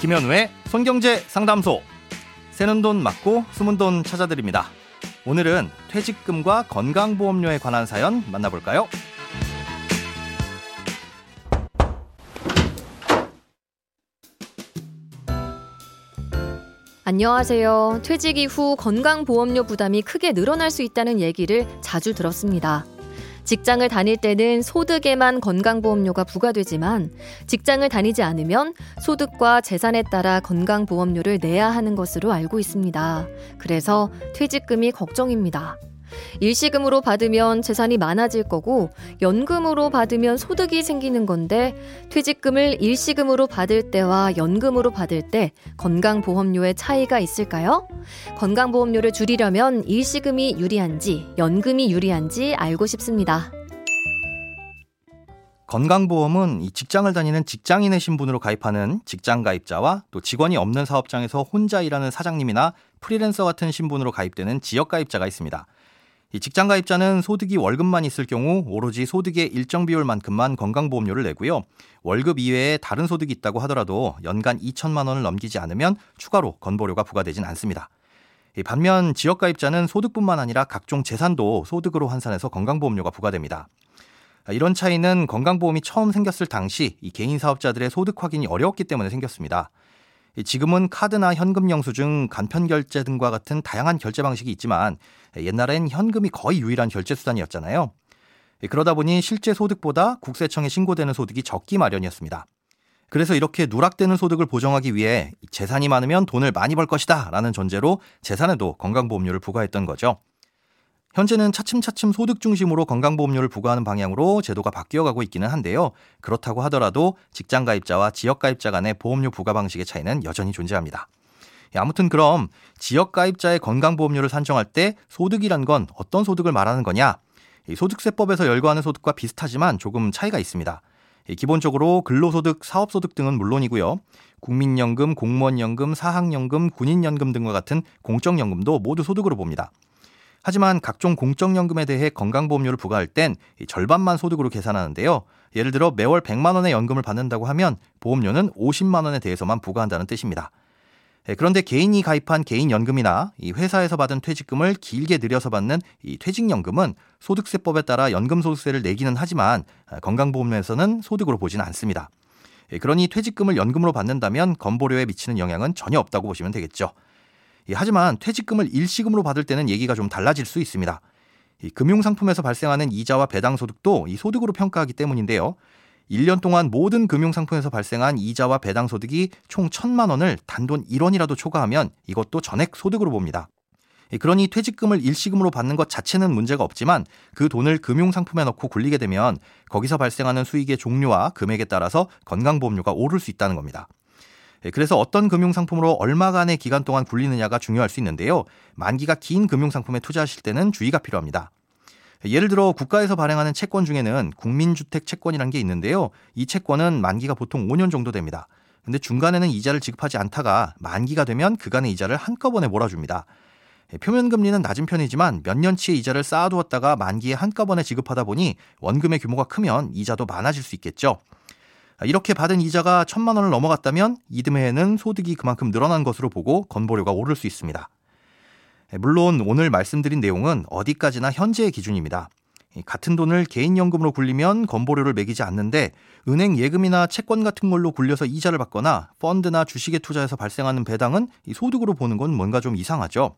김현우의 손경제 상담소. 새는 돈 맞고 숨은 돈 찾아드립니다. 오늘은 퇴직금과 건강보험료에 관한 사연 만나볼까요? 안녕하세요. 퇴직 이후 건강보험료 부담이 크게 늘어날 수 있다는 얘기를 자주 들었습니다. 직장을 다닐 때는 소득에만 건강보험료가 부과되지만 직장을 다니지 않으면 소득과 재산에 따라 건강보험료를 내야 하는 것으로 알고 있습니다. 그래서 퇴직금이 걱정입니다. 일시금으로 받으면 재산이 많아질 거고 연금으로 받으면 소득이 생기는 건데 퇴직금을 일시금으로 받을 때와 연금으로 받을 때 건강보험료의 차이가 있을까요? 건강보험료를 줄이려면 일시금이 유리한지 연금이 유리한지 알고 싶습니다. 건강보험은 이 직장을 다니는 직장인의 신분으로 가입하는 직장 가입자와 또 직원이 없는 사업장에서 혼자 일하는 사장님이나 프리랜서 같은 신분으로 가입되는 지역 가입자가 있습니다. 이 직장 가입자는 소득이 월급만 있을 경우 오로지 소득의 일정 비율만큼만 건강보험료를 내고요. 월급 이외에 다른 소득이 있다고 하더라도 연간 2천만 원을 넘기지 않으면 추가로 건보료가 부과되진 않습니다. 반면 지역 가입자는 소득뿐만 아니라 각종 재산도 소득으로 환산해서 건강보험료가 부과됩니다. 이런 차이는 건강보험이 처음 생겼을 당시 이 개인 사업자들의 소득 확인이 어려웠기 때문에 생겼습니다. 지금은 카드나 현금 영수증, 간편 결제 등과 같은 다양한 결제 방식이 있지만 옛날엔 현금이 거의 유일한 결제 수단이었잖아요. 그러다 보니 실제 소득보다 국세청에 신고되는 소득이 적기 마련이었습니다. 그래서 이렇게 누락되는 소득을 보정하기 위해 재산이 많으면 돈을 많이 벌 것이다 라는 전제로 재산에도 건강보험료를 부과했던 거죠. 현재는 차츰차츰 소득 중심으로 건강보험료를 부과하는 방향으로 제도가 바뀌어가고 있기는 한데요. 그렇다고 하더라도 직장 가입자와 지역 가입자 간의 보험료 부과 방식의 차이는 여전히 존재합니다. 예, 아무튼 그럼 지역 가입자의 건강보험료를 산정할 때 소득이란 건 어떤 소득을 말하는 거냐? 소득세법에서 열거하는 소득과 비슷하지만 조금 차이가 있습니다. 기본적으로 근로소득, 사업소득 등은 물론이고요. 국민연금, 공무원연금, 사학연금, 군인연금 등과 같은 공적연금도 모두 소득으로 봅니다. 하지만 각종 공적연금에 대해 건강보험료를 부과할 땐 절반만 소득으로 계산하는데요. 예를 들어 매월 100만 원의 연금을 받는다고 하면 보험료는 50만 원에 대해서만 부과한다는 뜻입니다. 예, 그런데 개인이 가입한 개인연금이나 이 회사에서 받은 퇴직금을 길게 들여서 받는 이 퇴직연금은 소득세법에 따라 연금소득세를 내기는 하지만 아, 건강보험에서는 소득으로 보지는 않습니다. 예, 그러니 퇴직금을 연금으로 받는다면 건보료에 미치는 영향은 전혀 없다고 보시면 되겠죠. 예, 하지만 퇴직금을 일시금으로 받을 때는 얘기가 좀 달라질 수 있습니다. 금융상품에서 발생하는 이자와 배당 소득도 이 소득으로 평가하기 때문인데요. 1년 동안 모든 금융상품에서 발생한 이자와 배당 소득이 총 1천만 원을 단돈 1원이라도 초과하면 이것도 전액 소득으로 봅니다. 그러니 퇴직금을 일시금으로 받는 것 자체는 문제가 없지만 그 돈을 금융상품에 넣고 굴리게 되면 거기서 발생하는 수익의 종류와 금액에 따라서 건강보험료가 오를 수 있다는 겁니다. 그래서 어떤 금융상품으로 얼마간의 기간 동안 굴리느냐가 중요할 수 있는데요. 만기가 긴 금융상품에 투자하실 때는 주의가 필요합니다. 예를 들어 국가에서 발행하는 채권 중에는 국민주택 채권이라는 게 있는데요. 이 채권은 만기가 보통 5년 정도 됩니다. 근데 중간에는 이자를 지급하지 않다가 만기가 되면 그간의 이자를 한꺼번에 몰아줍니다. 예, 표면 금리는 낮은 편이지만 몇 년치의 이자를 쌓아두었다가 만기에 한꺼번에 지급하다 보니 원금의 규모가 크면 이자도 많아질 수 있겠죠. 이렇게 받은 이자가 천만 원을 넘어갔다면 이듬해에는 소득이 그만큼 늘어난 것으로 보고 건보료가 오를 수 있습니다. 예, 물론 오늘 말씀드린 내용은 어디까지나 현재의 기준입니다. 같은 돈을 개인연금으로 굴리면 건보료를 매기지 않는데 은행 예금이나 채권 같은 걸로 굴려서 이자를 받거나 펀드나 주식에 투자해서 발생하는 배당은 소득으로 보는 건 뭔가 좀 이상하죠.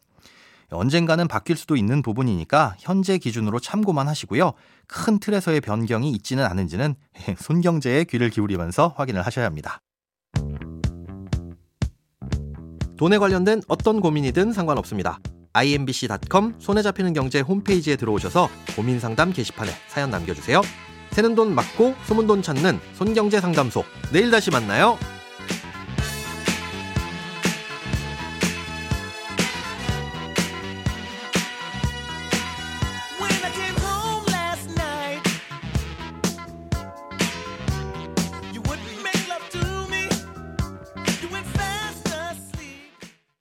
언젠가는 바뀔 수도 있는 부분이니까 현재 기준으로 참고만 하시고요. 큰 틀에서의 변경이 있지는 않은지는 손경제에 귀를 기울이면서 확인을 하셔야 합니다. 돈에 관련된 어떤 고민이든 상관없습니다. imbc.com 손에 잡히는 경제 홈페이지에 들어오셔서 고민 상담 게시판에 사연 남겨주세요. 새는 돈 맞고 소문 돈 찾는 손경제 상담소. 내일 다시 만나요.